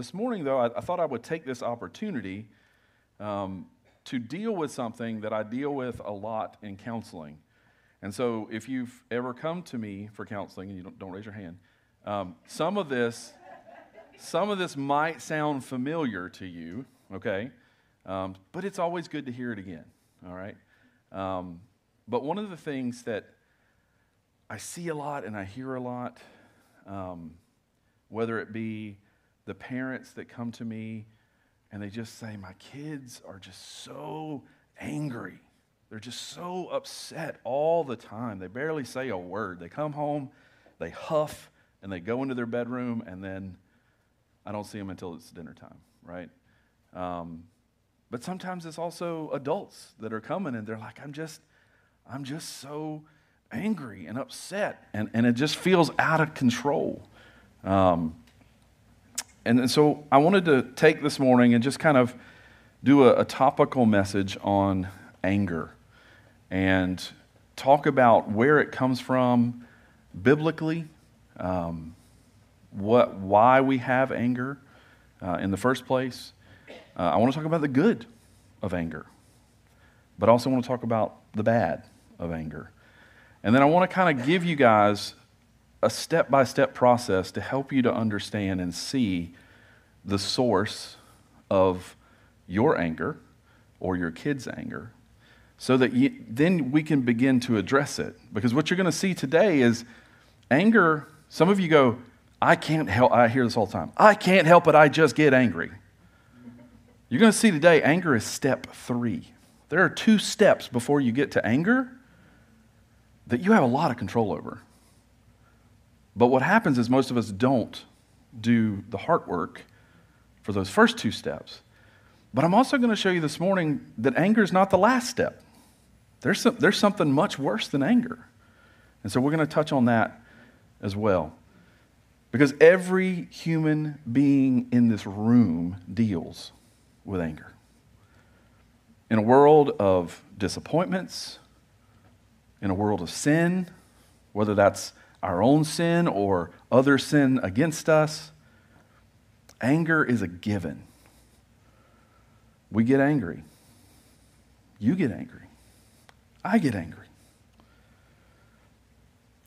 this morning, though, I, I, thought I would take this opportunity um, to deal with something that I deal with a lot in counseling. And so, if you've ever come to me for counseling, and you don't, don't raise your hand, um, some of this, some of this might sound familiar to you, okay? Um, but it's always good to hear it again, all right? Um, but one of the things that I see a lot and I hear a lot, um, whether it be the parents that come to me and they just say, My kids are just so angry. They're just so upset all the time. They barely say a word. They come home, they huff, and they go into their bedroom, and then I don't see them until it's dinner time, right? Um, but sometimes it's also adults that are coming and they're like, I'm just, I'm just so angry and upset, and, and it just feels out of control. Um, and, so I wanted to take this morning and just kind of do a, a topical message on anger and talk about where it comes from biblically, um, what, why we have anger uh, in the first place. Uh, I want to talk about the good of anger, but I also want to talk about the bad of anger. And then I want to kind of give you guys a step by step process to help you to understand and see the source of your anger or your kid's anger so that you, then we can begin to address it. Because what you're going to see today is anger. Some of you go, I can't help, I hear this all the time. I can't help it, I just get angry. You're going to see today, anger is step three. There are two steps before you get to anger that you have a lot of control over. But what happens is most of us don't do the heart work for those first two steps. But I'm also going to show you this morning that anger is not the last step. There's, some, there's something much worse than anger. And so we're going to touch on that as well. Because every human being in this room deals with anger. In a world of disappointments, in a world of sin, whether that's our own sin or other sin against us, anger is a given. We get angry. You get angry. I get angry.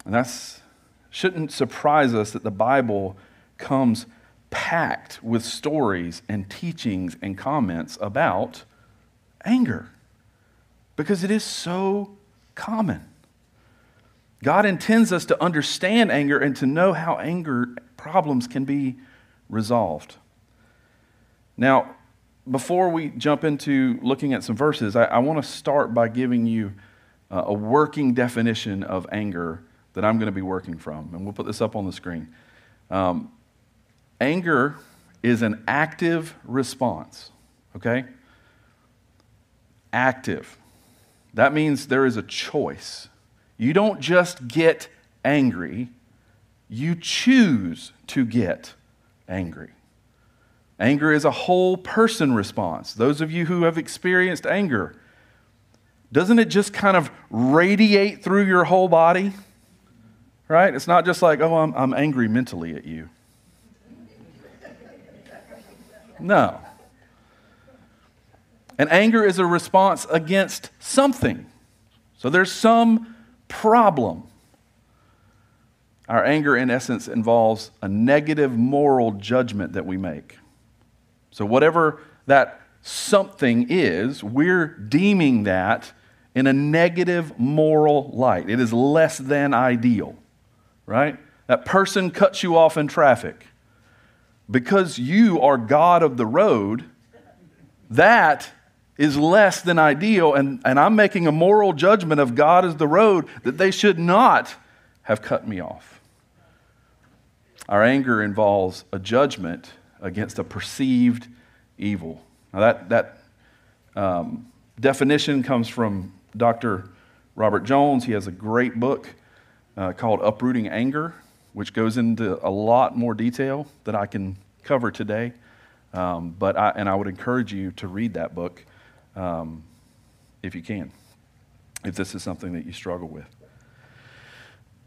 And that shouldn't surprise us that the Bible comes packed with stories and teachings and comments about anger because it is so common. God intends us to understand anger and to know how anger problems can be resolved. Now, before we jump into looking at some verses, I, I want to start by giving you uh, a working definition of anger that I'm going to be working from. And we'll put this up on the screen. Um, anger is an active response, okay? Active. That means there is a choice. You don't just get angry, you choose to get angry. Anger is a whole person response. Those of you who have experienced anger, doesn't it just kind of radiate through your whole body? Right? It's not just like, oh, I'm, I'm angry mentally at you. No. And anger is a response against something. So there's some problem. Our anger, in essence, involves a negative moral judgment that we make. So, whatever that something is, we're deeming that in a negative moral light. It is less than ideal, right? That person cuts you off in traffic. Because you are God of the road, that is less than ideal, and, and I'm making a moral judgment of God as the road that they should not have cut me off. Our anger involves a judgment against a perceived evil. Now, that, that um, definition comes from Dr. Robert Jones. He has a great book uh, called Uprooting Anger, which goes into a lot more detail that I can cover today. Um, but I, and I would encourage you to read that book um, if you can, if this is something that you struggle with.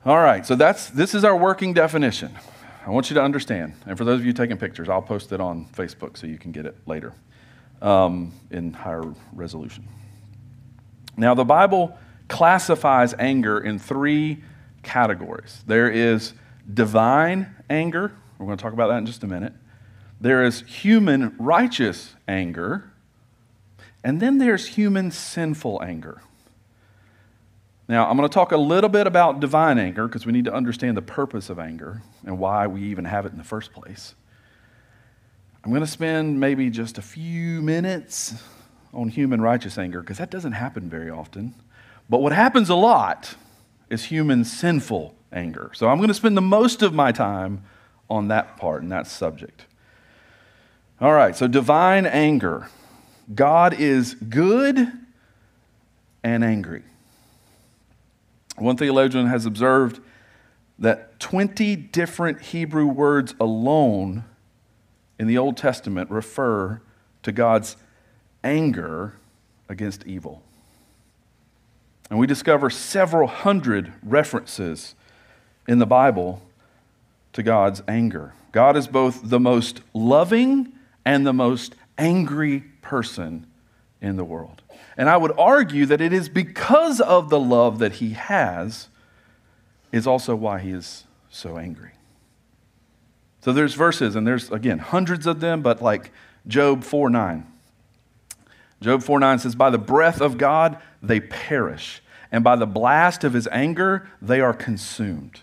All right, so that's this is our working definition. I want you to understand, and for those of you taking pictures, I'll post it on Facebook so you can get it later um, in higher resolution. Now, the Bible classifies anger in three categories there is divine anger, we're going to talk about that in just a minute, there is human righteous anger, and then there's human sinful anger. Now, I'm going to talk a little bit about divine anger because we need to understand the purpose of anger and why we even have it in the first place. I'm going to spend maybe just a few minutes on human righteous anger because that doesn't happen very often. But what happens a lot is human sinful anger. So I'm going to spend the most of my time on that part and that subject. All right, so divine anger. God is good and angry. One theologian has observed that 20 different Hebrew words alone in the Old Testament refer to God's anger against evil. And we discover several hundred references in the Bible to God's anger. God is both the most loving and the most angry person in the world. And I would argue that it is because of the love that he has, is also why he is so angry. So there's verses, and there's, again, hundreds of them, but like Job 4 9. Job 4 9 says, By the breath of God they perish, and by the blast of his anger they are consumed.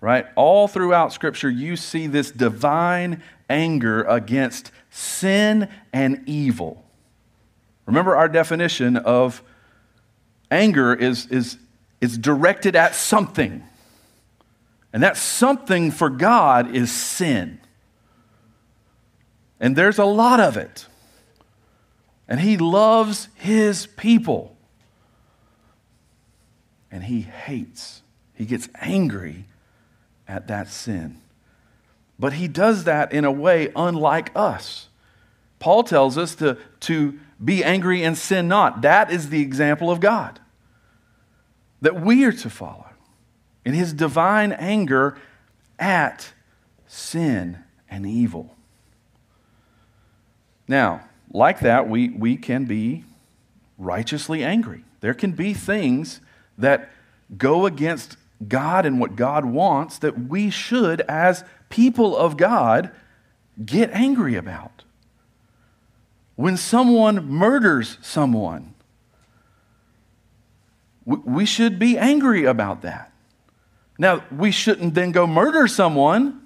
Right? All throughout Scripture, you see this divine anger against sin and evil. Remember our definition of anger is, is, is directed at something. And that something for God is sin. And there's a lot of it. And He loves His people. And He hates, He gets angry at that sin. But He does that in a way unlike us. Paul tells us to, to be angry and sin not. That is the example of God that we are to follow in his divine anger at sin and evil. Now, like that, we, we can be righteously angry. There can be things that go against God and what God wants that we should, as people of God, get angry about. When someone murders someone, we should be angry about that. Now, we shouldn't then go murder someone,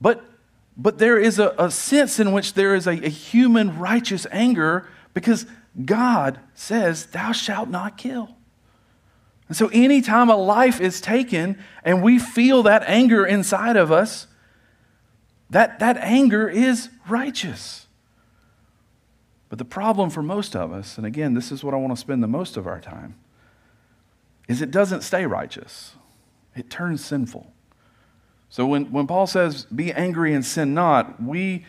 but, but there is a, a sense in which there is a, a human righteous anger because God says, Thou shalt not kill. And so, anytime a life is taken and we feel that anger inside of us, that, that anger is righteous. But the problem for most of us, and again, this is what I want to spend the most of our time, is it doesn't stay righteous it turns sinful. So when, when Paul says, be angry and sin not, we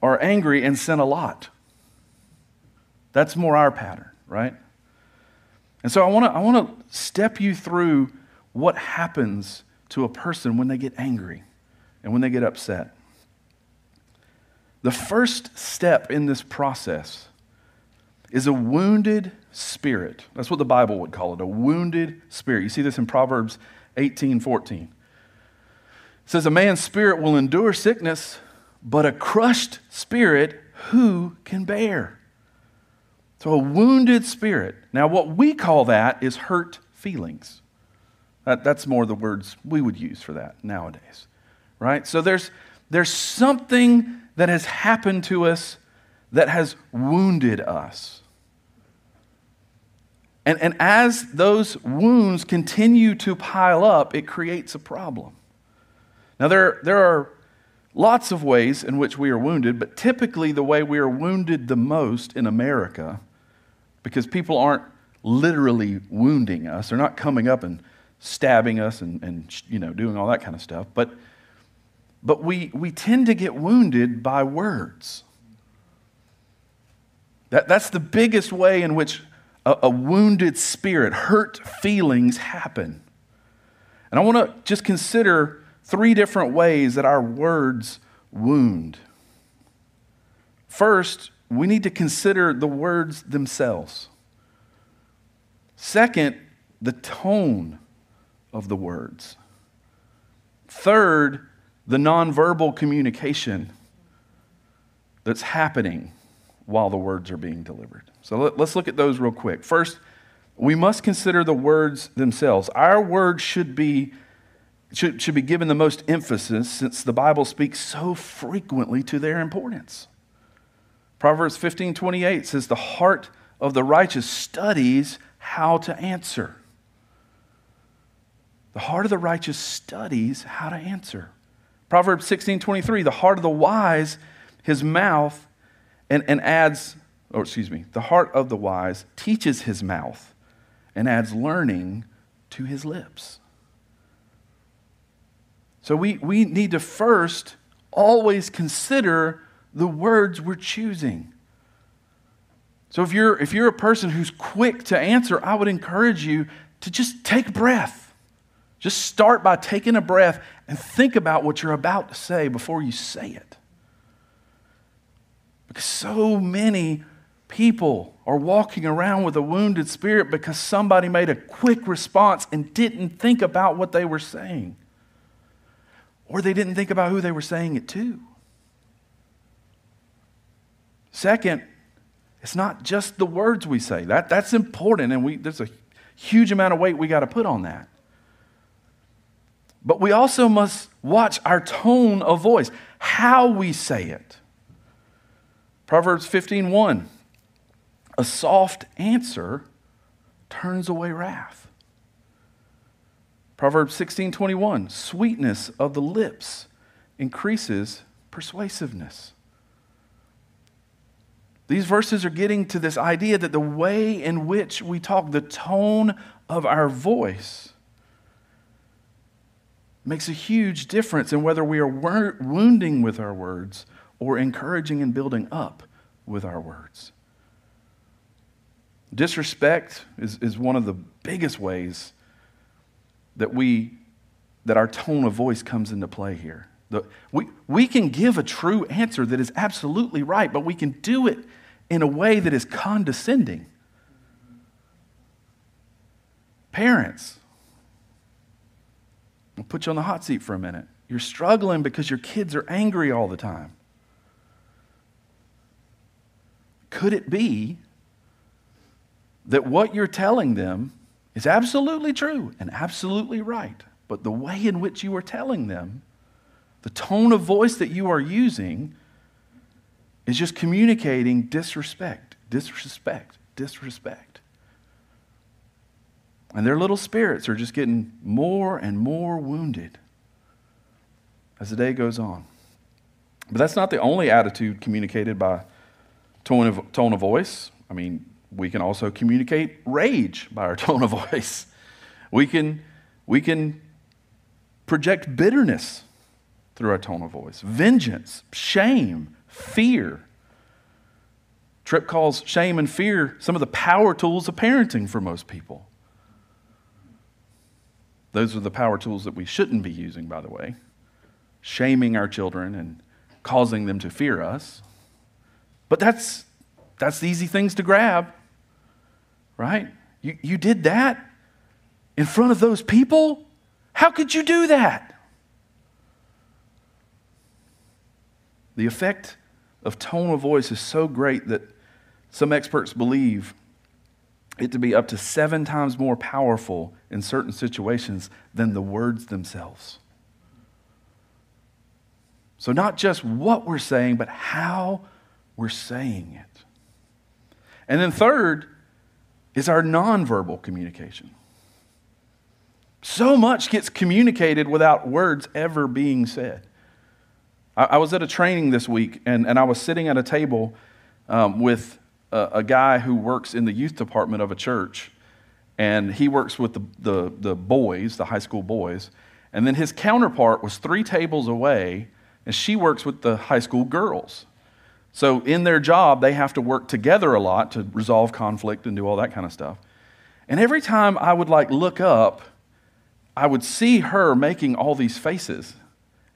are angry and sin a lot. That's more our pattern, right? And so I want to I want to step you through what happens to a person when they get angry and when they get upset. The first step in this process is a wounded spirit. That's what the Bible would call it, a wounded spirit. You see this in Proverbs 18 14. It says, A man's spirit will endure sickness, but a crushed spirit who can bear? So, a wounded spirit. Now, what we call that is hurt feelings. That, that's more the words we would use for that nowadays, right? So, there's, there's something that has happened to us that has wounded us. And, and as those wounds continue to pile up, it creates a problem. Now, there, there are lots of ways in which we are wounded, but typically the way we are wounded the most in America, because people aren't literally wounding us, they're not coming up and stabbing us and, and you know, doing all that kind of stuff, but, but we, we tend to get wounded by words. That, that's the biggest way in which a, a wounded spirit, hurt feelings happen. And I want to just consider three different ways that our words wound. First, we need to consider the words themselves. Second, the tone of the words. Third, the nonverbal communication that's happening while the words are being delivered. So let, us look at those real quick. First, we must consider the words themselves. Our words should be, should, should be given the most emphasis since the Bible speaks so frequently to their importance. Proverbs 15 28 says, The heart of the righteous studies how to answer. The heart of the righteous studies how to answer. Proverbs 16 23, the heart of the wise, his mouth, and, and adds, or excuse me, the heart of the wise teaches his mouth and adds learning to his lips. So we, we need to first always consider the words we're choosing. So if you're, if you're a person who's quick to answer, I would encourage you to just take breath. Just start by taking a breath and think about what you're about to say before you say it. Because so many people are walking around with a wounded spirit because somebody made a quick response and didn't think about what they were saying. Or they didn't think about who they were saying it to. Second, it's not just the words we say. That, that's important, and we, there's a huge amount of weight we got to put on that. But we also must watch our tone of voice, how we say it. Proverbs 15:1 A soft answer turns away wrath. Proverbs 16:21 Sweetness of the lips increases persuasiveness. These verses are getting to this idea that the way in which we talk, the tone of our voice, makes a huge difference in whether we are wounding with our words or encouraging and building up with our words. Disrespect is, is one of the biggest ways that we that our tone of voice comes into play here. The, we, we can give a true answer that is absolutely right, but we can do it in a way that is condescending. Parents, I'll put you on the hot seat for a minute. You're struggling because your kids are angry all the time. Could it be that what you're telling them is absolutely true and absolutely right, but the way in which you are telling them, the tone of voice that you are using, is just communicating disrespect, disrespect, disrespect. And their little spirits are just getting more and more wounded as the day goes on. But that's not the only attitude communicated by tone of, tone of voice. I mean, we can also communicate rage by our tone of voice. We can, we can project bitterness through our tone of voice, vengeance, shame, fear. Tripp calls shame and fear some of the power tools of parenting for most people. Those are the power tools that we shouldn't be using, by the way. Shaming our children and causing them to fear us. But that's, that's the easy things to grab, right? You, you did that in front of those people? How could you do that? The effect of tone of voice is so great that some experts believe it to be up to seven times more powerful in certain situations than the words themselves. So, not just what we're saying, but how we're saying it. And then, third, is our nonverbal communication. So much gets communicated without words ever being said. I, I was at a training this week, and, and I was sitting at a table um, with a, a, guy who works in the youth department of a church, and he works with the, the, the boys, the high school boys. And then his counterpart was three tables away, and she works with the high school girls. So, in their job, they have to work together a lot to resolve conflict and do all that kind of stuff. And every time I would like look up, I would see her making all these faces.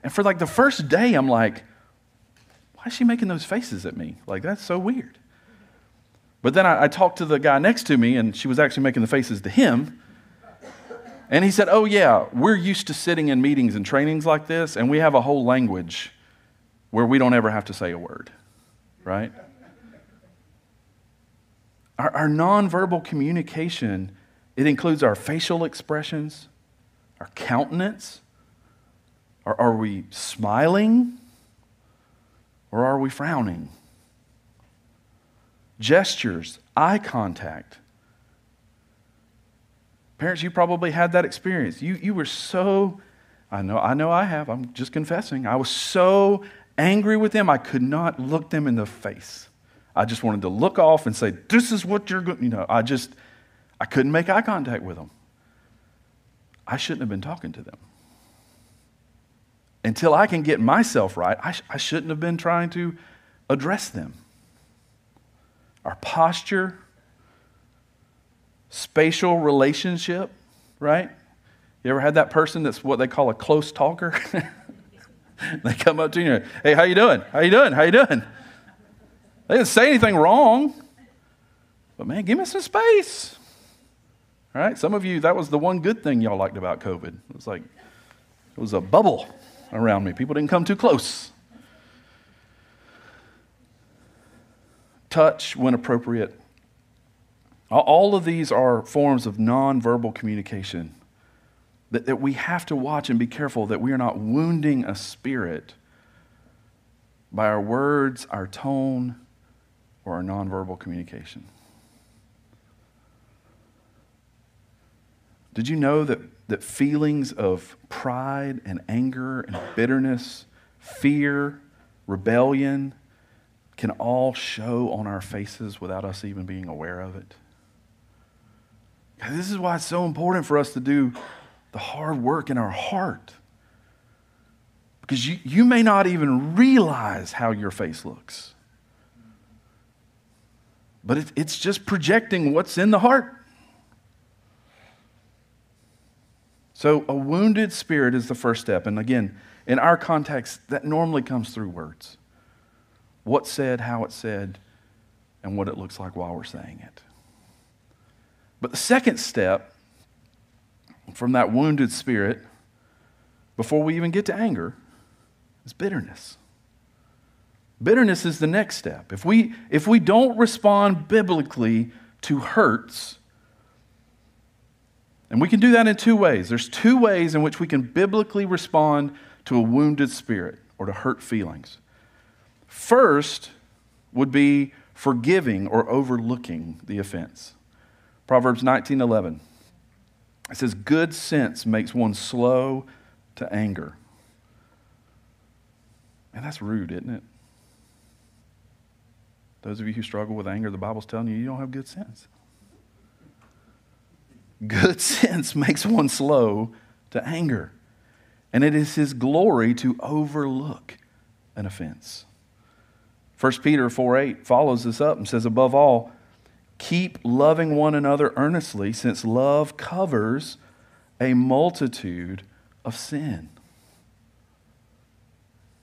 And for like the first day, I'm like, why is she making those faces at me? Like, that's so weird. But then I, I talked to the guy next to me, and she was actually making the faces to him. And he said, Oh, yeah, we're used to sitting in meetings and trainings like this, and we have a whole language where we don't ever have to say a word, right? Our, our nonverbal communication, it includes our facial expressions, our countenance. Are, are we smiling or are we frowning? Gestures, eye contact. Parents, you probably had that experience. You, you were so, I know, I know I have, I'm just confessing. I was so angry with them, I could not look them in the face. I just wanted to look off and say, This is what you're going, you know, I just, I couldn't make eye contact with them. I shouldn't have been talking to them. Until I can get myself right, I, sh- I shouldn't have been trying to address them. Our posture, spatial relationship, right? You ever had that person that's what they call a close talker? they come up to you, hey, how you doing? How you doing? How you doing? They didn't say anything wrong, but man, give me some space. All right, some of you, that was the one good thing y'all liked about COVID. It was like, it was a bubble around me. People didn't come too close. Touch when appropriate. All of these are forms of nonverbal communication that, that we have to watch and be careful that we are not wounding a spirit by our words, our tone, or our nonverbal communication. Did you know that, that feelings of pride and anger and bitterness, fear, rebellion can all show on our faces without us even being aware of it? This is why it's so important for us to do the hard work in our heart. Because you, you may not even realize how your face looks. But it, it's just projecting what's in the heart. So, a wounded spirit is the first step. And again, in our context, that normally comes through words what's said, how it's said, and what it looks like while we're saying it. But the second step from that wounded spirit, before we even get to anger, is bitterness. Bitterness is the next step. If we, if we don't respond biblically to hurts, and we can do that in two ways. There's two ways in which we can biblically respond to a wounded spirit or to hurt feelings. First would be forgiving or overlooking the offense. Proverbs 19:11. It says good sense makes one slow to anger. And that's rude, isn't it? Those of you who struggle with anger, the Bible's telling you you don't have good sense. Good sense makes one slow to anger. And it is his glory to overlook an offense. 1 Peter 4 8 follows this up and says, Above all, keep loving one another earnestly, since love covers a multitude of sin.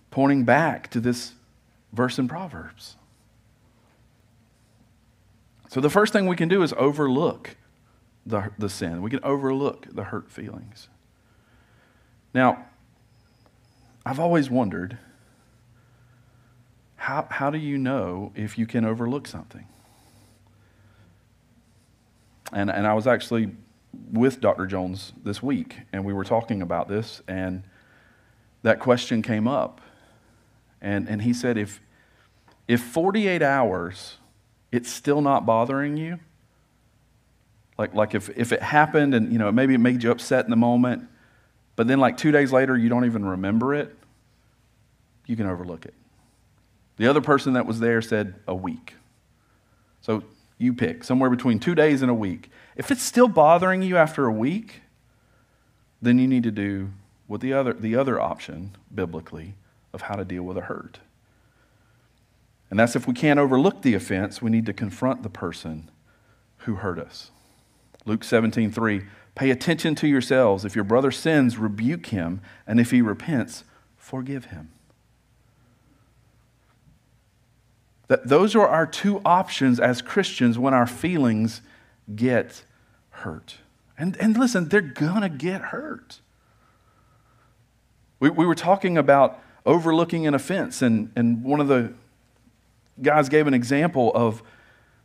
Pointing back to this verse in Proverbs. So, the first thing we can do is overlook the, the sin. We can overlook the hurt feelings. Now, I've always wondered how, how do you know if you can overlook something? And, and I was actually with Dr. Jones this week, and we were talking about this, and that question came up. And, and he said, if, if 48 hours it's still not bothering you, like, like if, if it happened and, you know, maybe it made you upset in the moment, but then like two days later you don't even remember it, you can overlook it. The other person that was there said a week. So you pick somewhere between two days and a week. If it's still bothering you after a week, then you need to do what the other, the other option biblically of how to deal with a hurt. And that's if we can't overlook the offense, we need to confront the person who hurt us. Luke 17, 3. Pay attention to yourselves. If your brother sins, rebuke him, and if he repents, forgive him. That those are our two options as Christians when our feelings get hurt. And, and listen, they're going to get hurt. We, we were talking about overlooking an offense, and, and one of the guys gave an example of,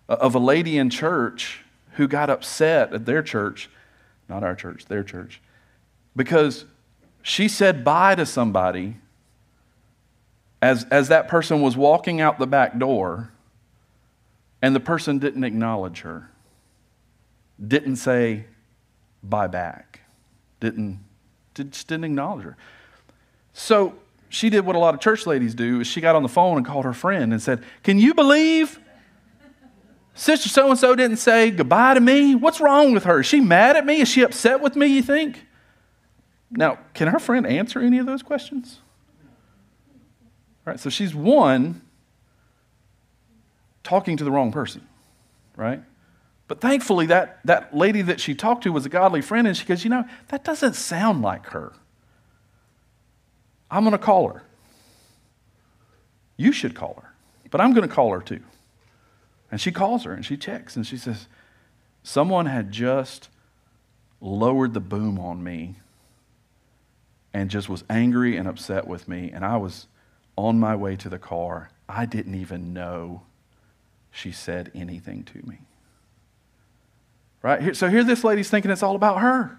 of a lady in church who got upset at their church, not our church, their church, because she said bye to somebody as, as that person was walking out the back door, and the person didn't acknowledge her, didn't say bye back, didn't, just didn't acknowledge her. So she did what a lot of church ladies do is she got on the phone and called her friend and said, Can you believe Sister so and so didn't say goodbye to me? What's wrong with her? Is she mad at me? Is she upset with me, you think? Now, can her friend answer any of those questions? Right? So she's one talking to the wrong person, right? But thankfully, that, that lady that she talked to was a godly friend, and she goes, You know, that doesn't sound like her. I'm going to call her. You should call her, but I'm going to call her too. And she calls her and she checks and she says, Someone had just lowered the boom on me and just was angry and upset with me, and I was on my way to the car, I didn't even know she said anything to me. Right? So here this lady's thinking it's all about her.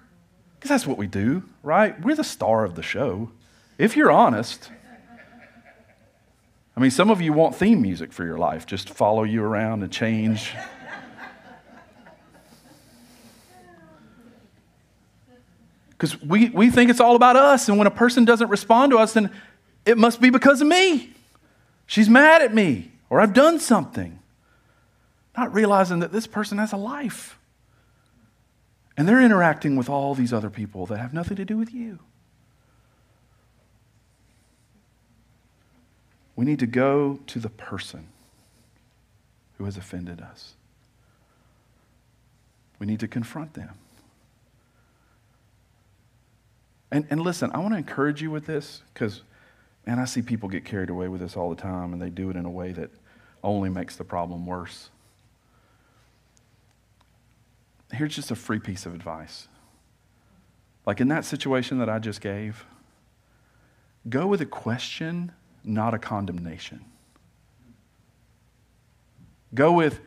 Because that's what we do, right? We're the star of the show. If you're honest. I mean, some of you want theme music for your life, just follow you around and change. Because we, we think it's all about us, and when a person doesn't respond to us, then it must be because of me. She's mad at me, or I've done something. Not realizing that this person has a life. And they're interacting with all these other people that have nothing to do with you. We need to go to the person who has offended us. We need to confront them. And, and listen, I want to encourage you with this because and I see people get carried away with this all the time, and they do it in a way that only makes the problem worse. Here's just a free piece of advice. Like in that situation that I just gave, go with a question, not a condemnation. Go with,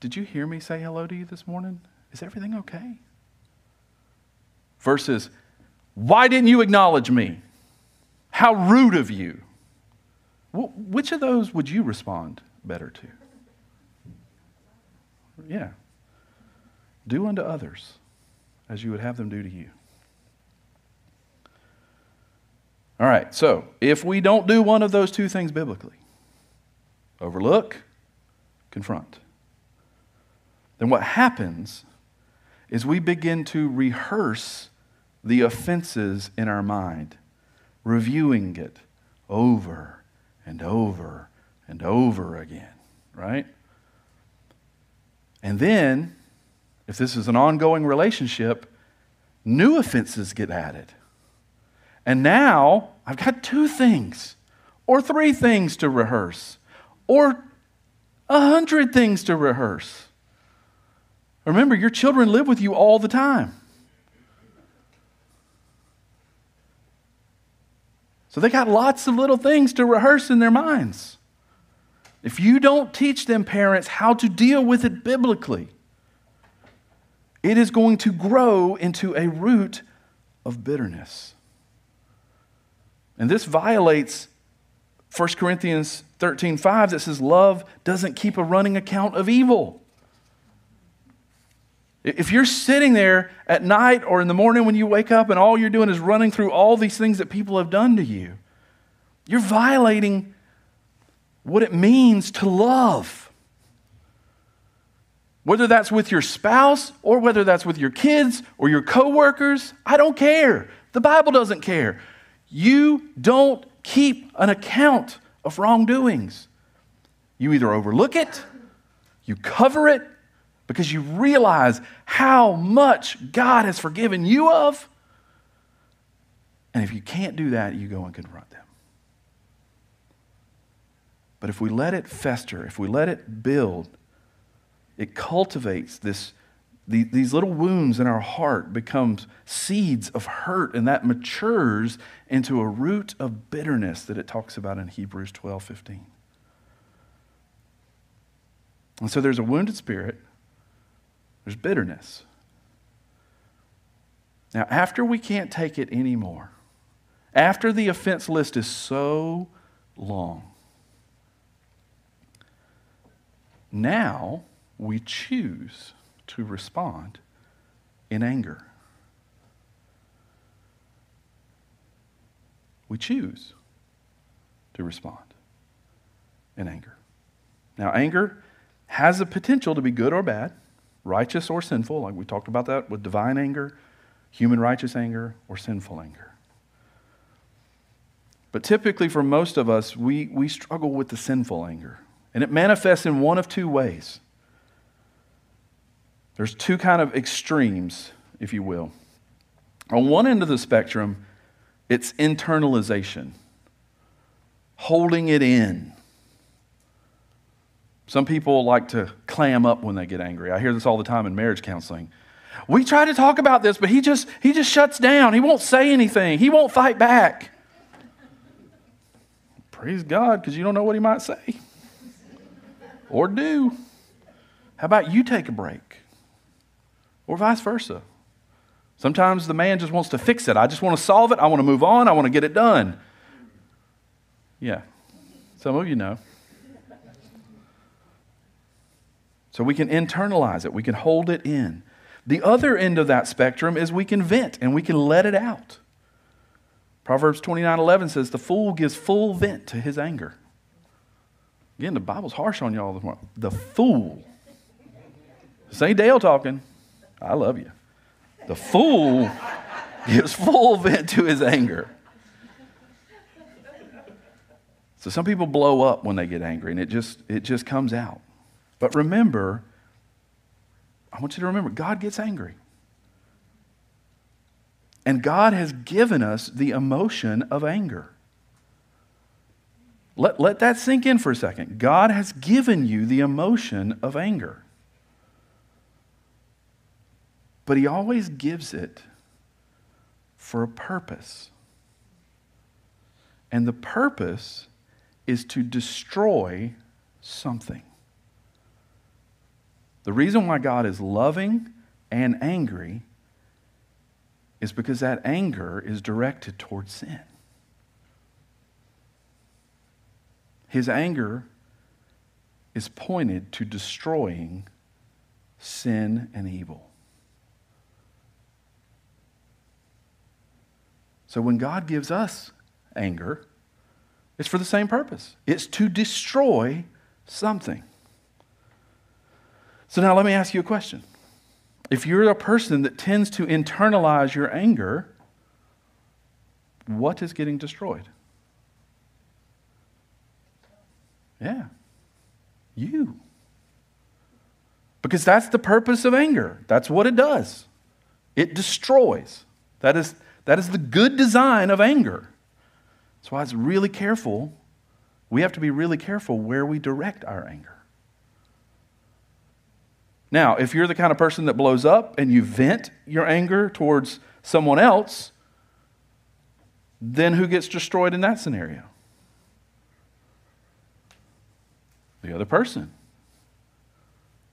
Did you hear me say hello to you this morning? Is everything okay? Versus, Why didn't you acknowledge me? How rude of you. Which of those would you respond better to? Yeah. Do unto others as you would have them do to you. All right, so if we don't do one of those two things biblically, overlook, confront, then what happens is we begin to rehearse the offenses in our mind reviewing it over and over and over again, right? And then, if this is an ongoing relationship, new offenses get added. And now I've got two things, or three things to rehearse, or a hundred things to rehearse. Remember, your children live with you all the time. So they got lots of little things to rehearse in their minds. If you don't teach them, parents, how to deal with it biblically, it is going to grow into a root of bitterness. And this violates 1 Corinthians 13 5 that says, Love doesn't keep a running account of evil. If you're sitting there at night or in the morning when you wake up and all you're doing is running through all these things that people have done to you, you're violating what it means to love. Whether that's with your spouse or whether that's with your kids or your coworkers, I don't care. The Bible doesn't care. You don't keep an account of wrongdoings. You either overlook it, you cover it, because you realize how much God has forgiven you of. And if you can't do that, you go and confront them. But if we let it fester, if we let it build, it cultivates this the, these little wounds in our heart becomes seeds of hurt and that matures into a root of bitterness that it talks about in hebrews 12 15 and so there's a wounded spirit there's bitterness now after we can't take it anymore after the offense list is so long now we choose to respond in anger. We choose to respond in anger. Now, anger has a potential to be good or bad, righteous or sinful, like we talked about that with divine anger, human righteous anger, or sinful anger. But typically, for most of us, we, we struggle with the sinful anger. And it manifests in one of two ways. There's two kind of extremes, if you will. On one end of the spectrum, it's internalization, holding it in. Some people like to clam up when they get angry. I hear this all the time in marriage counseling. We try to talk about this, but he just he just shuts down. He won't say anything. He won't fight back. Praise God, because you don't know what he might say or do. How about you take a break? or vice versa. Sometimes the man just wants to fix it. I just want to solve it. I want to move on. I want to get it done. Yeah, some of you know. So we can internalize it, we can hold it in. The other end of that spectrum is we can vent and we can let it out. Proverbs 29 11 says, The fool gives full vent to his anger. Again, the Bible's harsh on y'all this morning. The fool. This ain't Dale talking. I love you. The fool gives full vent to his anger. So some people blow up when they get angry and it just it just comes out. But remember, I want you to remember God gets angry. And God has given us the emotion of anger. Let, let that sink in for a second. God has given you the emotion of anger. But he always gives it for a purpose. And the purpose is to destroy something. The reason why God is loving and angry is because that anger is directed towards sin. His anger is pointed to destroying sin and evil. So when God gives us anger, it's for the same purpose it's to destroy something. So now let me ask you a question. If you're a person that tends to internalize your anger, what is getting destroyed? Yeah, you. Because that's the purpose of anger. That's what it does. It destroys. That is, that is the good design of anger. That's why it's really careful. We have to be really careful where we direct our anger. Now, if you're the kind of person that blows up and you vent your anger towards someone else, then who gets destroyed in that scenario? The other person.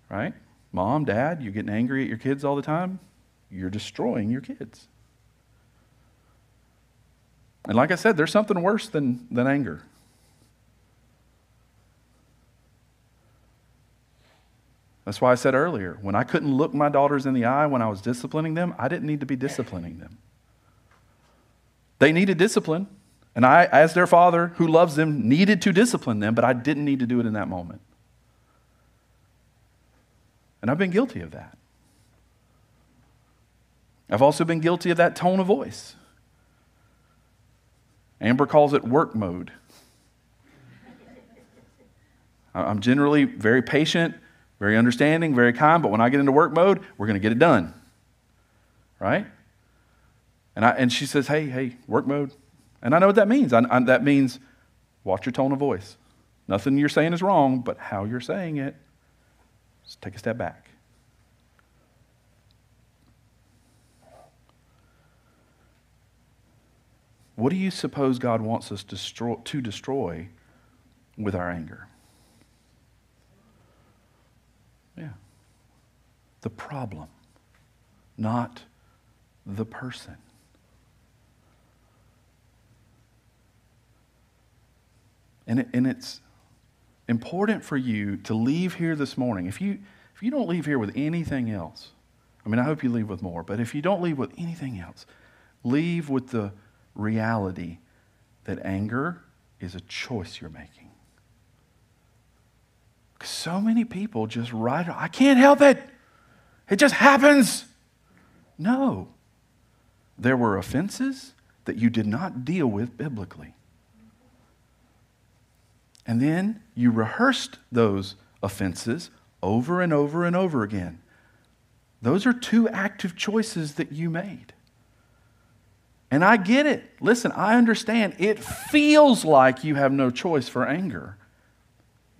Right? Mom, dad, you're getting angry at your kids all the time, you're destroying your kids. And like I said, there's something worse than, than anger. That's why I said earlier, when I couldn't look my daughters in the eye when I was disciplining them, I didn't need to be disciplining them. They needed discipline, and I, as their father who loves them, needed to discipline them, but I didn't need to do it in that moment. And I've been guilty of that. I've also been guilty of that tone of voice. Amber calls it work mode. I'm generally very patient, very understanding, very kind, but when I get into work mode, we're going to get it done. Right? And, I, and she says, hey, hey, work mode. And I know what that means. I, I, that means watch your tone of voice. Nothing you're saying is wrong, but how you're saying it, just take a step back. What do you suppose God wants us destroy, to destroy with our anger? The problem, not the person. And, it, and it's important for you to leave here this morning. If you, if you don't leave here with anything else, I mean, I hope you leave with more, but if you don't leave with anything else, leave with the reality that anger is a choice you're making. So many people just write, I can't help it. It just happens. No. There were offenses that you did not deal with biblically. And then you rehearsed those offenses over and over and over again. Those are two active choices that you made. And I get it. Listen, I understand. It feels like you have no choice for anger,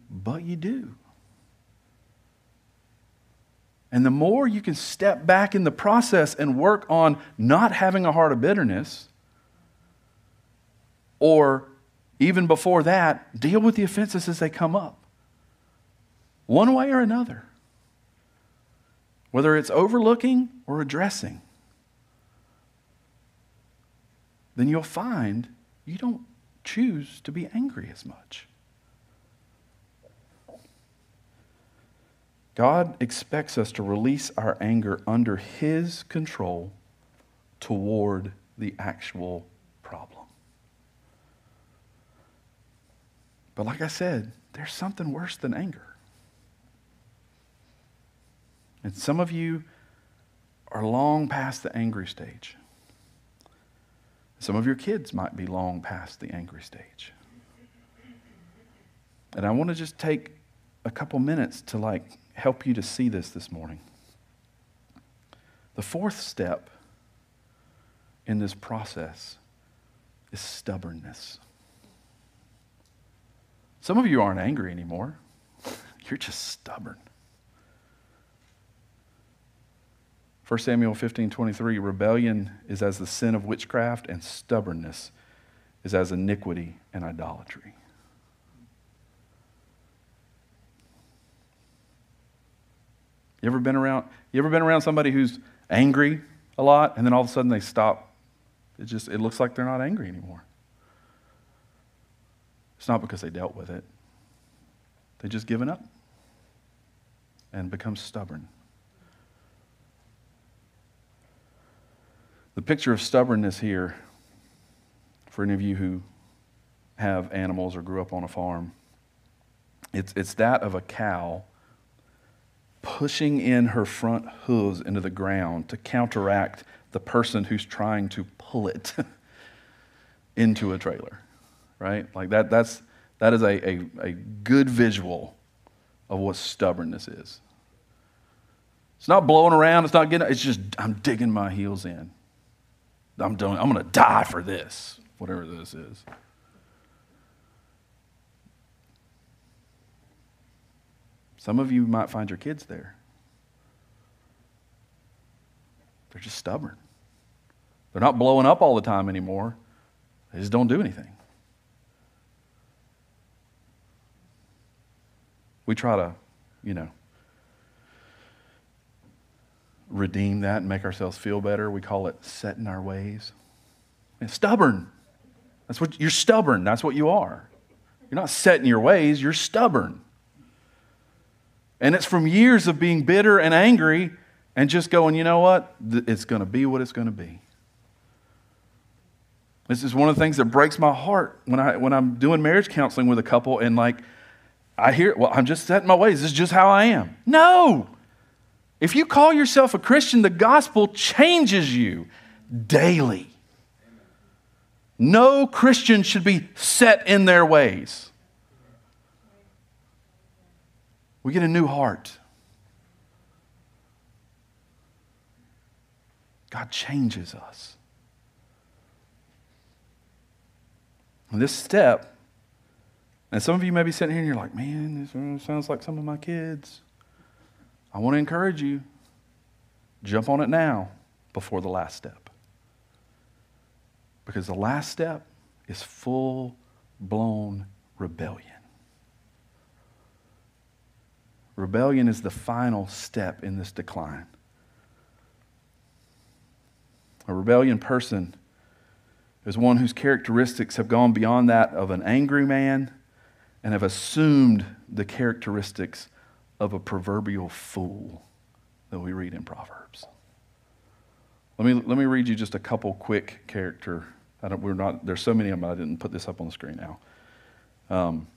but you do. And the more you can step back in the process and work on not having a heart of bitterness, or even before that, deal with the offenses as they come up, one way or another, whether it's overlooking or addressing, then you'll find you don't choose to be angry as much. God expects us to release our anger under His control toward the actual problem. But like I said, there's something worse than anger. And some of you are long past the angry stage. Some of your kids might be long past the angry stage. And I want to just take a couple minutes to like help you to see this this morning. The fourth step in this process is stubbornness. Some of you aren't angry anymore, you're just stubborn. 1 Samuel 15 23, rebellion is as the sin of witchcraft, and stubbornness is as iniquity and idolatry. You ever been around you ever been around somebody who's angry a lot and then all of a sudden they stop? It just it looks like they're not angry anymore. It's not because they dealt with it, they just given up and become stubborn. The picture of stubbornness here, for any of you who have animals or grew up on a farm, it's, it's that of a cow pushing in her front hooves into the ground to counteract the person who's trying to pull it into a trailer right? Like that, that's, that is a, a, a good visual of what stubbornness is. It's not blowing around, it's not getting, it's just, I'm digging my heels in. I'm doing, I'm to die for this, whatever this is. Some of you might find your kids there. They're just stubborn. They're not blowing up all the time anymore. They just don't do anything. We try to, you know, redeem that and make ourselves feel better. We call it setting our ways. And stubborn. That's what you're stubborn. That's what you are. You're not setting your ways, you're stubborn. And it's from years of being bitter and angry and just going, you know what? It's going to be what it's going to be. This is one of the things that breaks my heart when, I, when I'm doing marriage counseling with a couple and like I hear, well, I'm just setting my ways. This is just how I am. No. If you call yourself a Christian, the gospel changes you daily. No Christian should be set in their ways. We get a new heart. God changes us. And this step, and some of you may be sitting here and you're like, man, this uh, sounds like some of my kids. I want to encourage you jump on it now before the last step. Because the last step is full blown rebellion. Rebellion is the final step in this decline. A rebellion person is one whose characteristics have gone beyond that of an angry man and have assumed the characteristics of a proverbial fool that we read in Proverbs. Let me, let me read you just a couple quick character. I don't, we're not, there's so many of them, I didn't put this up on the screen now. Um,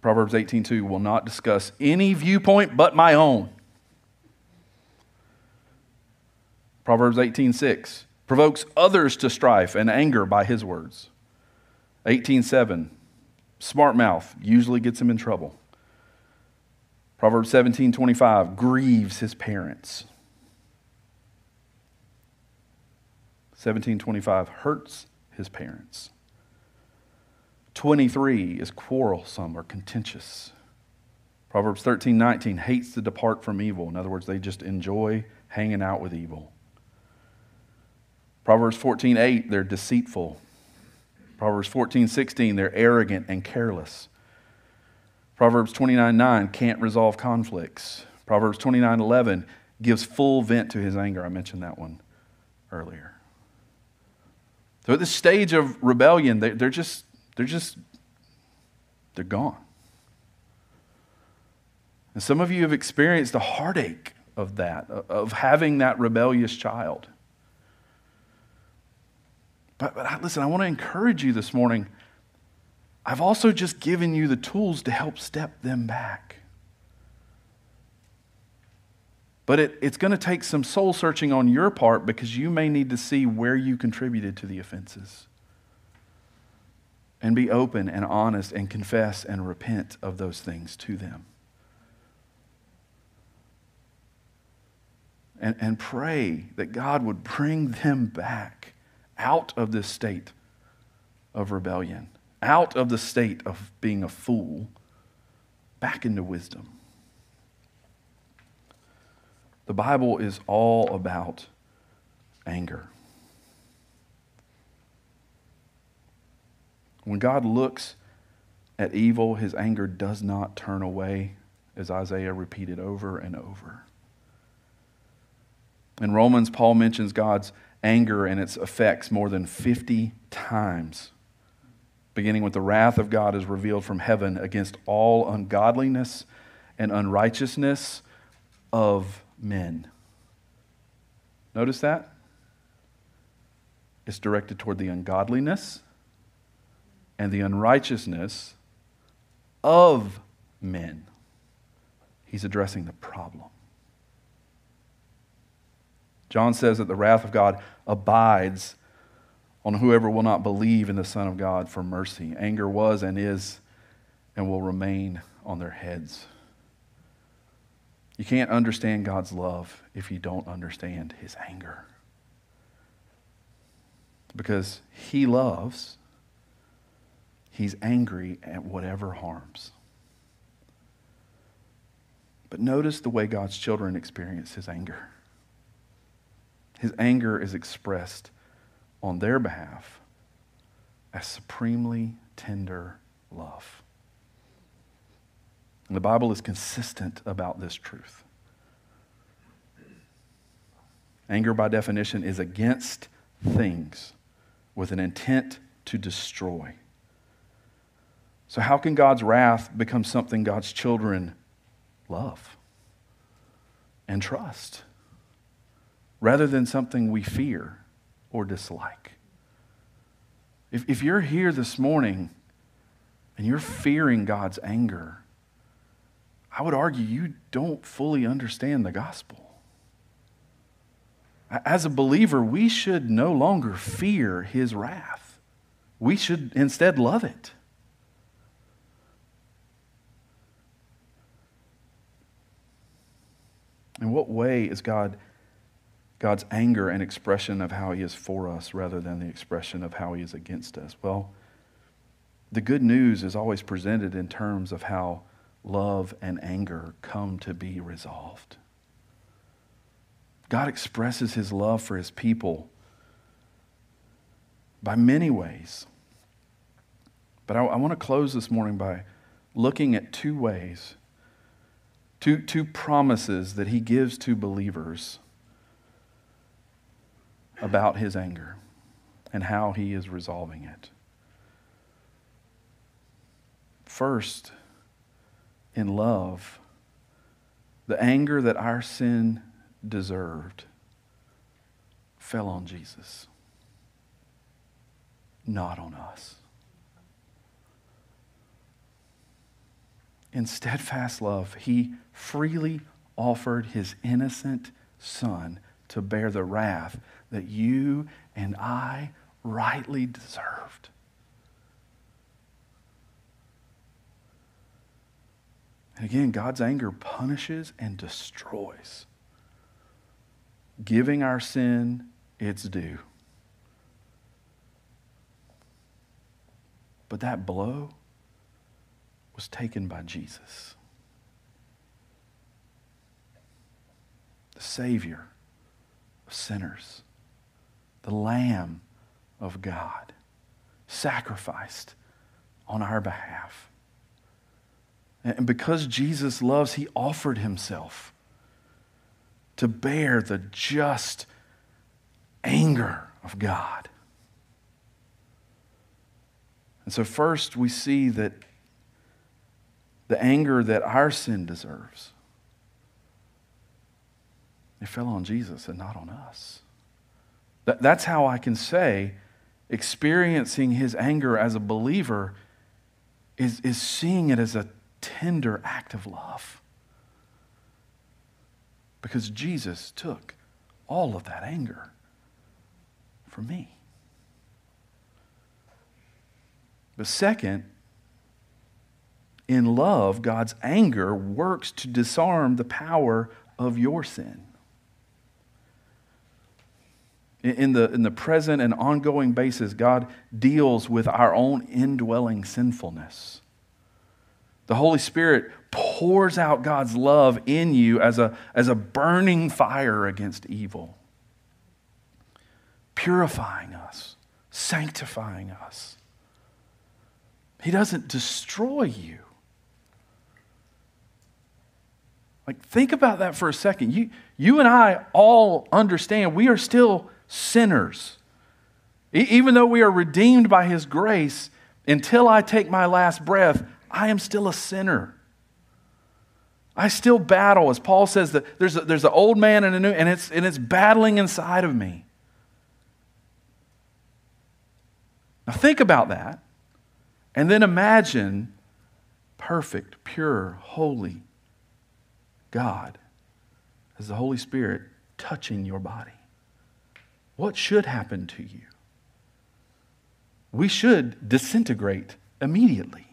Proverbs 18:2 will not discuss any viewpoint but my own. Proverbs 18:6 provokes others to strife and anger by his words. 18:7 smart mouth usually gets him in trouble. Proverbs 17:25 grieves his parents. 1725 hurts his parents. 23 is quarrelsome or contentious. Proverbs 13, 19 hates to depart from evil. In other words, they just enjoy hanging out with evil. Proverbs 14, 8, they're deceitful. Proverbs 14, 16, they're arrogant and careless. Proverbs 29, 9 can't resolve conflicts. Proverbs 29, 11 gives full vent to his anger. I mentioned that one earlier. So at this stage of rebellion, they, are just they're just, they're gone. And some of you have experienced the heartache of that, of having that rebellious child. But, but I, listen, I want to encourage you this morning. I've also just given you the tools to help step them back. But it, it's going to take some soul searching on your part because you may need to see where you contributed to the offenses and be open and honest and confess and repent of those things to them. And, and pray that God would bring them back out of this state of rebellion, out of the state of being a fool, back into wisdom. The Bible is all about anger. When God looks at evil, his anger does not turn away, as Isaiah repeated over and over. In Romans, Paul mentions God's anger and its effects more than 50 times, beginning with the wrath of God is revealed from heaven against all ungodliness and unrighteousness of men. Notice that? It's directed toward the ungodliness and the unrighteousness of men. He's addressing the problem. John says that the wrath of God abides on whoever will not believe in the Son of God for mercy. Anger was and is and will remain on their heads. You can't understand God's love if you don't understand his anger. Because he loves He's angry at whatever harms. But notice the way God's children experience his anger. His anger is expressed on their behalf as supremely tender love. And the Bible is consistent about this truth. Anger, by definition, is against things with an intent to destroy. So, how can God's wrath become something God's children love and trust rather than something we fear or dislike? If, if you're here this morning and you're fearing God's anger, I would argue you don't fully understand the gospel. As a believer, we should no longer fear his wrath. We should instead love it. In what way is God God's anger an expression of how he is for us rather than the expression of how he is against us? Well, the good news is always presented in terms of how love and anger come to be resolved. God expresses his love for his people by many ways. But I, I want to close this morning by looking at two ways, two, two promises that he gives to believers about his anger and how he is resolving it. First, in love, the anger that our sin deserved fell on Jesus, not on us. In steadfast love, he freely offered his innocent son to bear the wrath that you and I rightly deserved. And again, God's anger punishes and destroys, giving our sin its due. But that blow was taken by Jesus, the Savior of sinners, the Lamb of God, sacrificed on our behalf. And because Jesus loves, he offered himself to bear the just anger of God. And so, first, we see that the anger that our sin deserves, it fell on Jesus and not on us. That, that's how I can say experiencing his anger as a believer is, is seeing it as a tender act of love. Because Jesus took all of that anger for me. But second, in love, God's anger works to disarm the power of your sin. In the, in the present and ongoing basis, God deals with our own indwelling sinfulness. The Holy Spirit pours out God's love in you as a, as a burning fire against evil, purifying us, sanctifying us. He doesn't destroy you. Like, think about that for a second. You, you and I all understand we are still sinners. E- even though we are redeemed by His grace, until I take my last breath, I am still a sinner. I still battle, as Paul says, that there's, a, there's an old man and a new, and it's, and it's battling inside of me. Now think about that, and then imagine perfect, pure, holy God as the Holy Spirit touching your body. What should happen to you? We should disintegrate immediately.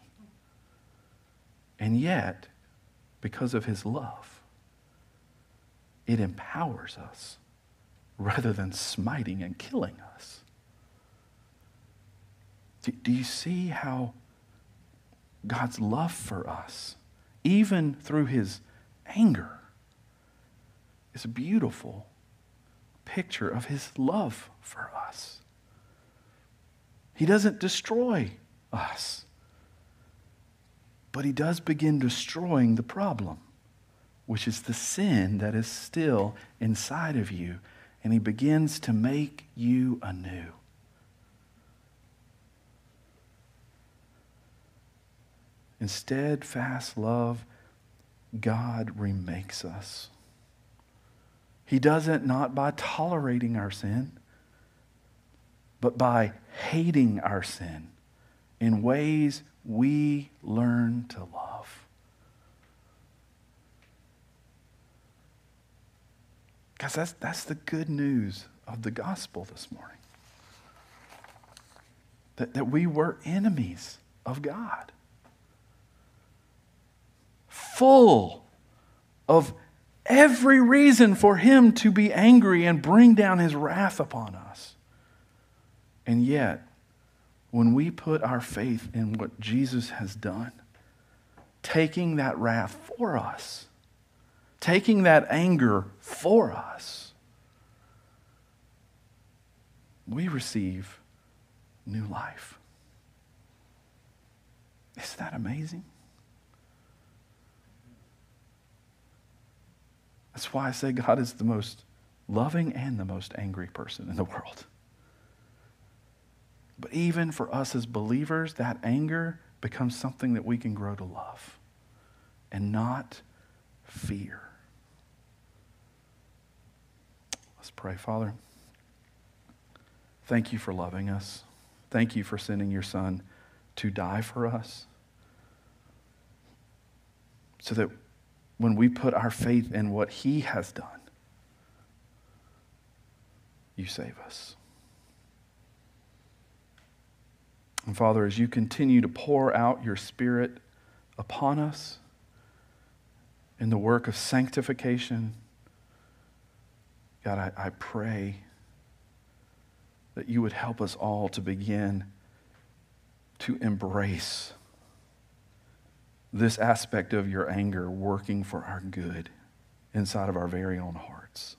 And yet, because of his love, it empowers us rather than smiting and killing us. Do, do you see how God's love for us, even through his anger, is a beautiful picture of his love for us? He doesn't destroy us. But he does begin destroying the problem, which is the sin that is still inside of you. And he begins to make you anew. In steadfast love, God remakes us. He does it not by tolerating our sin, but by hating our sin in ways we learn to love. Guys, that's, that's the good news of the gospel this morning. That, that we were enemies of God, full of every reason for him to be angry and bring down his wrath upon us. And yet, when we put our faith in what Jesus has done, taking that wrath for us, taking that anger for us, we receive new life. Isn't that amazing? That's why I say God is the most loving and the most angry person in the world. But even for us as believers, that anger becomes something that we can grow to love and not fear. Let's pray, Father. Thank you for loving us. Thank you for sending your Son to die for us so that when we put our faith in what He has done, you save us. And Father, as you continue to pour out your Spirit upon us in the work of sanctification, God, I, I pray that you would help us all to begin to embrace this aspect of your anger working for our good inside of our very own hearts.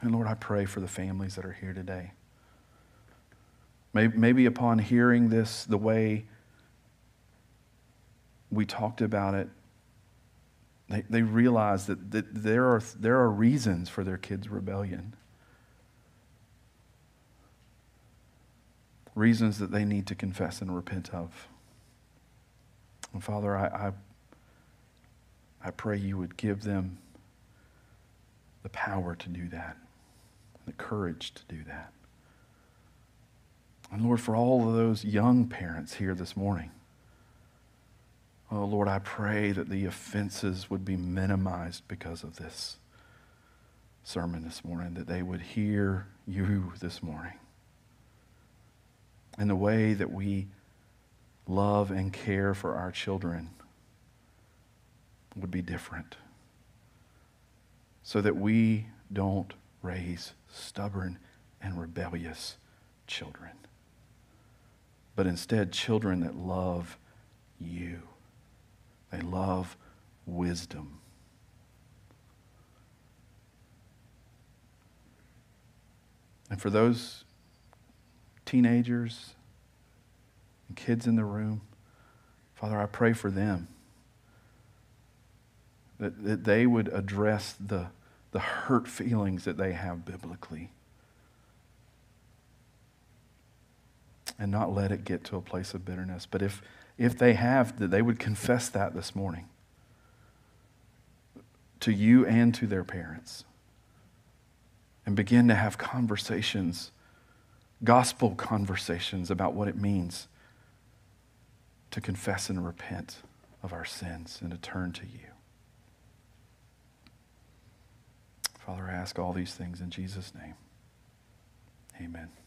And Lord, I pray for the families that are here today. Maybe, maybe upon hearing this, the way we talked about it, they, they realize that, that there, are, there are reasons for their kids' rebellion. Reasons that they need to confess and repent of. And Father, I, I, I pray you would give them the power to do that, the courage to do that. And Lord, for all of those young parents here this morning, oh Lord, I pray that the offenses would be minimized because of this sermon this morning, that they would hear you this morning and the way that we love and care for our children would be different. So that we don't raise stubborn and rebellious children, but instead children that love you. They love wisdom. And for those teenagers and kids in the room. Father, I pray for them that, that they would address the, the hurt feelings that they have biblically and not let it get to a place of bitterness. But if, if they have, that they would confess that this morning to you and to their parents and begin to have conversations gospel conversations about what it means to confess and repent of our sins and to turn to you. Father, I ask all these things in Jesus' name. Amen.